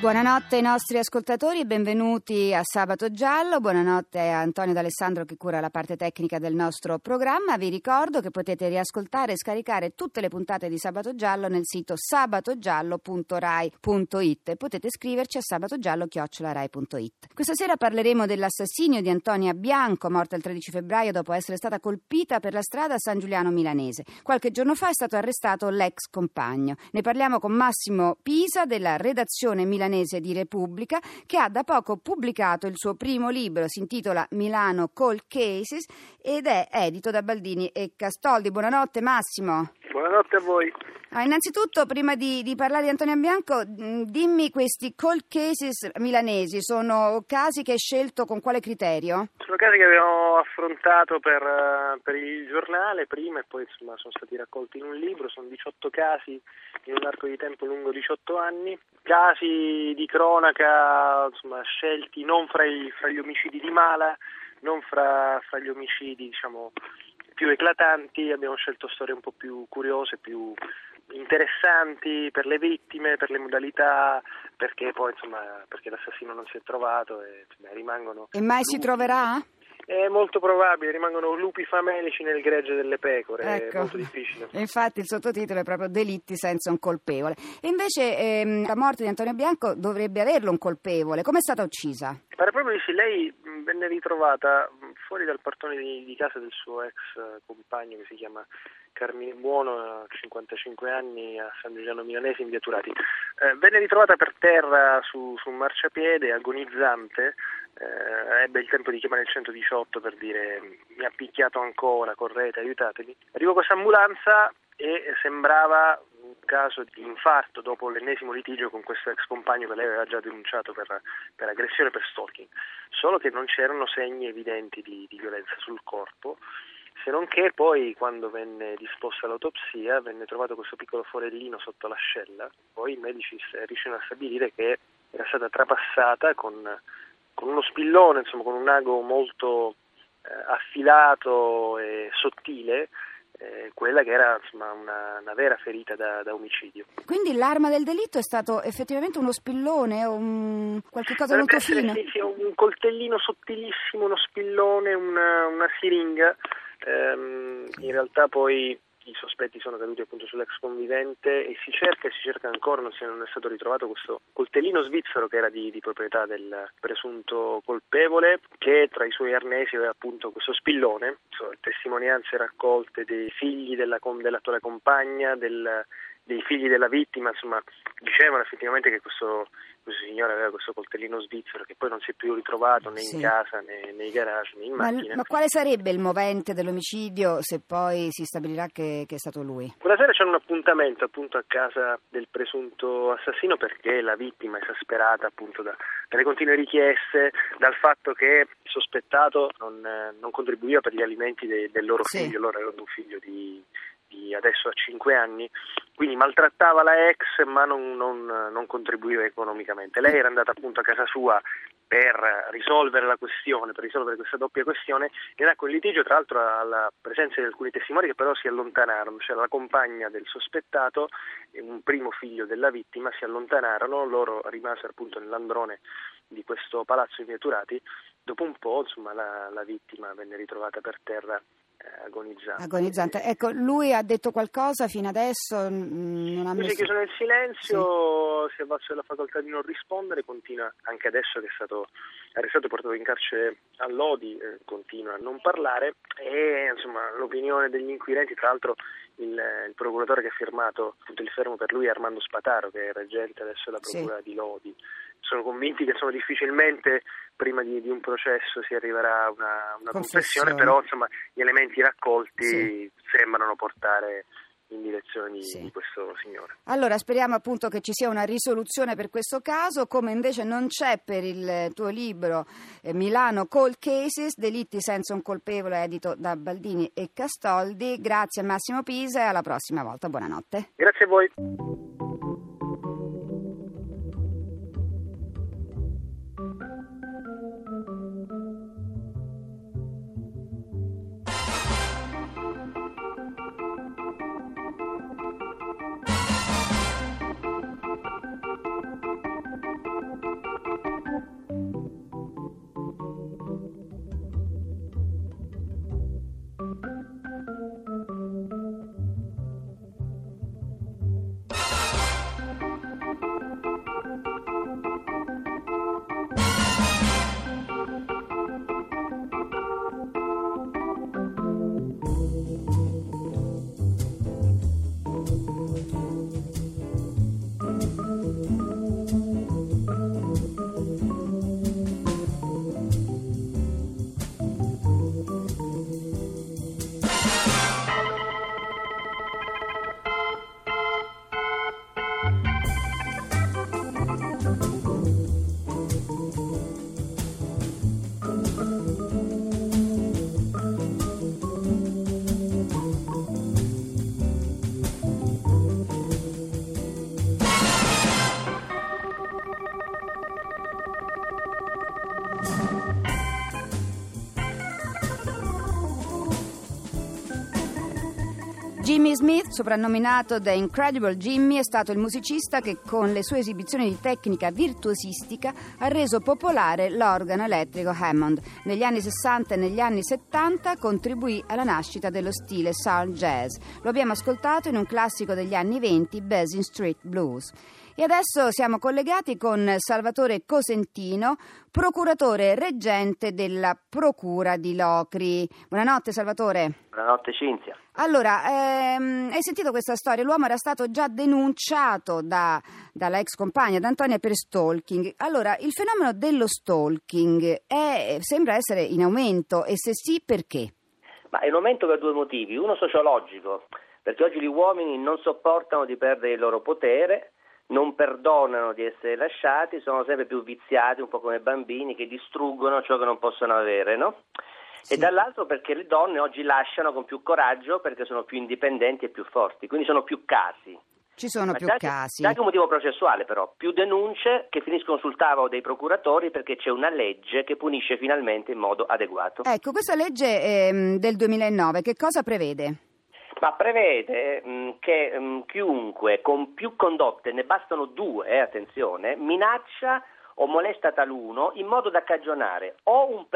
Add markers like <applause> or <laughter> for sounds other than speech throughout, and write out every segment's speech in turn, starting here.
Buonanotte ai nostri ascoltatori e benvenuti a Sabato Giallo. Buonanotte a Antonio D'Alessandro che cura la parte tecnica del nostro programma. Vi ricordo che potete riascoltare e scaricare tutte le puntate di Sabato Giallo nel sito sabatogiallo.rai.it e potete scriverci a sabatogiallo.rai.it. Questa sera parleremo dell'assassinio di Antonia Bianco, morta il 13 febbraio dopo essere stata colpita per la strada San Giuliano Milanese. Qualche giorno fa è stato arrestato l'ex compagno. Ne parliamo con Massimo Pisa della redazione milanese milanese di Repubblica, che ha da poco pubblicato il suo primo libro, si intitola Milano Cold Cases ed è edito da Baldini e Castoldi. Buonanotte Massimo. Buonanotte a voi. Ah, innanzitutto, prima di, di, parlare di Antonio Bianco, dimmi questi cold cases milanesi, sono casi che hai scelto con quale criterio? Sono casi che abbiamo affrontato per, eh, per il giornale prima e poi insomma, sono stati raccolti in un libro, sono 18 casi in un arco di tempo lungo 18 anni, casi di cronaca insomma, scelti non fra, i, fra, gli omicidi di Mala, non fra, fra gli omicidi diciamo, più eclatanti, abbiamo scelto storie un po' più curiose, più interessanti per le vittime, per le modalità, perché poi insomma perché l'assassino non si è trovato e insomma, rimangono. E mai lupi. si troverà? È molto probabile, rimangono lupi famelici nel gregge delle pecore, ecco. è molto difficile. <laughs> Infatti il sottotitolo è proprio Delitti senza un colpevole. E invece ehm, la morte di Antonio Bianco dovrebbe averlo un colpevole. Come è stata uccisa? Pare proprio di sì, lei venne ritrovata fuori dal portone di, di casa del suo ex compagno che si chiama Carmine Buono, 55 anni, a San Giuliano Milanese in via Turati. Eh, venne ritrovata per terra su, su un marciapiede, agonizzante, eh, ebbe il tempo di chiamare il 118 per dire mi ha picchiato ancora, correte, aiutatemi. Arrivò questa ambulanza e sembrava caso di infarto dopo l'ennesimo litigio con questo ex compagno che lei aveva già denunciato per, per aggressione per stalking, solo che non c'erano segni evidenti di, di violenza sul corpo se non che poi quando venne disposta l'autopsia venne trovato questo piccolo forellino sotto l'ascella, poi i medici riuscirono a stabilire che era stata trapassata con, con uno spillone, insomma con un ago molto eh, affilato e sottile, eh, quella che era insomma, una, una, vera ferita da, da, omicidio. Quindi l'arma del delitto è stato effettivamente uno spillone o un... qualche cosa Dovrebbe molto essere? Sì, sì, un coltellino sottilissimo, uno spillone, una, una siringa ehm, in realtà poi i sospetti sono caduti appunto sull'ex convivente e si cerca e si cerca ancora, non, non è stato ritrovato questo coltellino svizzero che era di, di, proprietà del presunto colpevole che tra i suoi arnesi aveva appunto questo spillone, testimonianze raccolte dei figli della, dell'attuale compagna, del, dei figli della vittima, insomma dicevano effettivamente che questo questo signore aveva questo coltellino svizzero che poi non si è più ritrovato né sì. in casa né nei garage né in ma, macchina. Ma quale sarebbe il movente dell'omicidio se poi si stabilirà che, che è stato lui? Quella sera c'è un appuntamento appunto a casa del presunto assassino perché la vittima è esasperata appunto da, dalle continue richieste, dal fatto che il sospettato non, non contribuiva per gli alimenti de, del loro sì. figlio, loro avevano un figlio di adesso ha 5 anni, quindi maltrattava la ex ma non, non, non, contribuiva economicamente. Lei era andata appunto a casa sua per risolvere la questione, per risolvere questa doppia questione e nacque un litigio tra l'altro alla presenza di alcuni testimoni che però si allontanarono, cioè la compagna del sospettato e un primo figlio della vittima si allontanarono, loro rimasero appunto nell'androne di questo palazzo in Vieturati, dopo un po' insomma, la, la vittima venne ritrovata per terra agonizzante. agonizzante. Ecco, lui ha detto qualcosa fino adesso? Non ha messo... Si è chiuso nel silenzio, sì. si è avvalso della facoltà di non rispondere, continua anche adesso che è stato arrestato e portato in carcere a Lodi, eh, continua a non parlare e insomma l'opinione degli inquirenti, tra l'altro il, il, procuratore che ha firmato appunto, il fermo per lui è Armando Spataro che è reggente adesso della procura sì. di Lodi sono convinti che insomma, difficilmente prima di, di, un processo si arriverà a una, una confessione, però insomma, gli elementi raccolti sì. sembrano portare in direzione di, Sì. di questo signore. Allora speriamo appunto che ci sia una risoluzione per questo caso, come invece non c'è per il tuo libro eh, Milano Cold Cases, delitti senza un colpevole edito da Baldini e Castoldi. Grazie Massimo Pisa e alla prossima volta. Buonanotte. Grazie a voi. Jimmy Smith, soprannominato The Incredible Jimmy, è stato il musicista che con le sue esibizioni di tecnica virtuosistica ha reso popolare l'organo elettrico Hammond. Negli anni 60 e negli anni 70 contribuì alla nascita dello stile soul jazz. Lo abbiamo ascoltato in un classico degli anni 20, Basin Street Blues. E adesso siamo collegati con Salvatore Cosentino, procuratore reggente della Procura di Locri. Buonanotte Salvatore. Buonanotte Cinzia. Allora, ehm, hai sentito questa storia? L'uomo era stato già denunciato da, dalla ex compagna d'Antonia per stalking. Allora, il fenomeno dello stalking è- sembra essere in aumento e se sì, perché? Ma è in aumento per due motivi. Uno sociologico, perché oggi gli uomini non sopportano di perdere il loro potere, non perdonano di essere lasciati, sono sempre più viziati, un po' come bambini che distruggono ciò che non possono avere, no? Sì. E dall'altro perché le donne oggi lasciano con più coraggio perché sono più indipendenti e più forti, quindi sono più casi. Ci sono Ma più c'è casi. C'è anche un motivo processuale però, più denunce che finiscono sul tavolo dei procuratori perché c'è una legge che punisce finalmente in modo adeguato. Ecco, questa legge ehm, del 2009 che cosa prevede? Ma prevede mh, che mh, chiunque con più condotte, ne bastano due, eh, attenzione, minaccia o molesta taluno in modo da cagionare o un,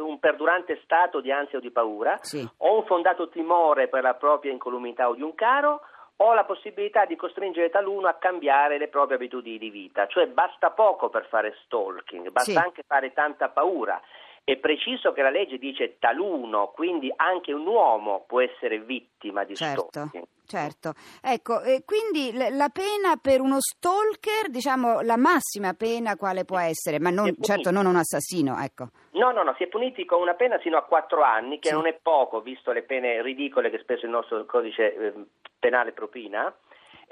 un perdurante stato di ansia o di paura Sì. o un fondato timore per la propria incolumità o di un caro o la possibilità di costringere taluno a cambiare le proprie abitudini di vita. Cioè basta poco per fare stalking, basta Sì. anche fare tanta paura. È preciso che la legge dice taluno, quindi anche un uomo può essere vittima di Certo, stalking. certo. Ecco, e quindi la pena per uno stalker, diciamo la massima pena quale può essere, ma non, certo non un assassino, ecco. No, no, no, si è puniti con una pena sino a quattro anni, che Sì. non è poco, visto le pene ridicole che spesso il nostro codice eh, penale propina.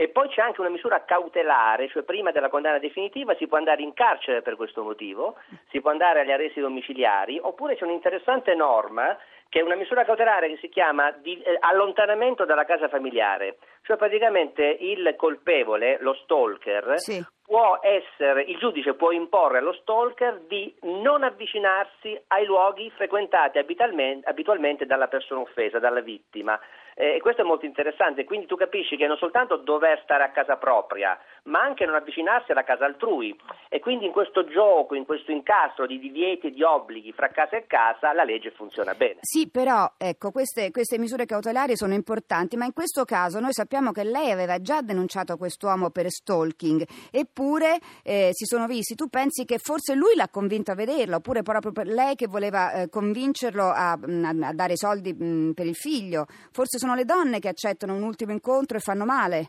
E poi c'è anche una misura cautelare, cioè prima della condanna definitiva si può andare in carcere per questo motivo, si può andare agli arresti domiciliari, oppure c'è un'interessante norma che è una misura cautelare che si chiama di- eh, allontanamento dalla casa familiare, cioè praticamente il colpevole, lo stalker, Sì. Può essere, il giudice può imporre allo stalker di non avvicinarsi ai luoghi frequentati abitualmente, dalla persona offesa, dalla vittima. Eh, e questo è molto interessante, quindi tu capisci che non soltanto dover stare a casa propria, ma anche non avvicinarsi alla casa altrui. E quindi in questo gioco, in questo incastro di divieti e di obblighi fra casa e casa, la legge funziona bene. Sì, però ecco, queste, queste misure cautelari sono importanti, ma in questo caso noi sappiamo che lei aveva già denunciato quest'uomo per stalking, eppure eh, si sono visti. Tu pensi che forse lui l'ha convinto a vederla, oppure proprio lei che voleva eh, convincerlo a, mm, a- dare soldi mh, per il figlio? Forse sono le donne che accettano un ultimo incontro e fanno male?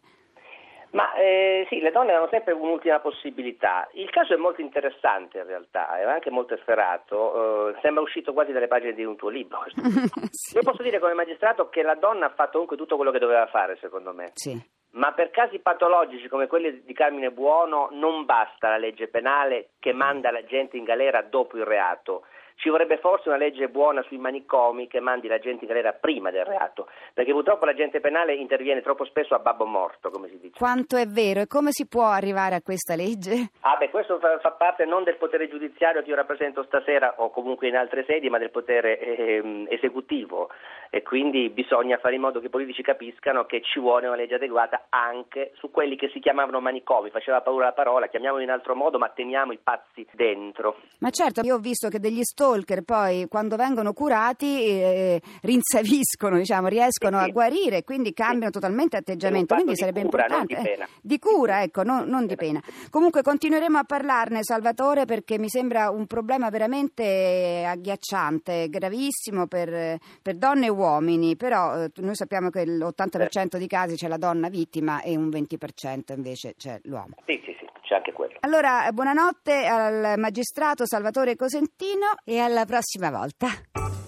Ma eh, sì, le donne hanno sempre un'ultima possibilità. Il caso è molto interessante in realtà, è anche molto efferato, eh, sembra uscito quasi dalle pagine di un tuo libro. <laughs> sì. Io posso dire come magistrato che la donna ha fatto comunque tutto quello che doveva fare, secondo me. Sì. Ma per casi patologici come quelli di Carmine Buono non basta la legge penale che manda la gente in galera dopo il reato. Ci vorrebbe forse una legge buona sui manicomi che mandi la gente in galera prima del reato, perché purtroppo la gente penale interviene troppo spesso a babbo morto, come si dice. Quanto è vero e come si può arrivare a questa legge? Ah beh, questo fa, fa parte non del potere giudiziario che io rappresento stasera o comunque in altre sedi, ma del potere eh, esecutivo e quindi bisogna fare in modo che i politici capiscano che ci vuole una legge adeguata anche su quelli che si chiamavano manicomi, faceva paura la parola, chiamiamoli in altro modo, ma teniamo i pazzi dentro. Ma certo, io ho visto che degli stalker poi quando vengono curati eh, rinsaviscono, diciamo, riescono sì, a guarire, quindi cambiano sì. totalmente atteggiamento, quindi sarebbe cura, importante. di, eh, di cura, ecco, no, non di pena. Comunque continueremo a parlarne, Salvatore, perché mi sembra un problema veramente agghiacciante, gravissimo per, per donne e uomini, però eh, noi sappiamo che l'80% di casi c'è la donna vittima e un 20% invece c'è l'uomo. Sì, sì, sì, c'è anche quello. Allora, buonanotte al magistrato Salvatore Cosentino e alla prossima volta.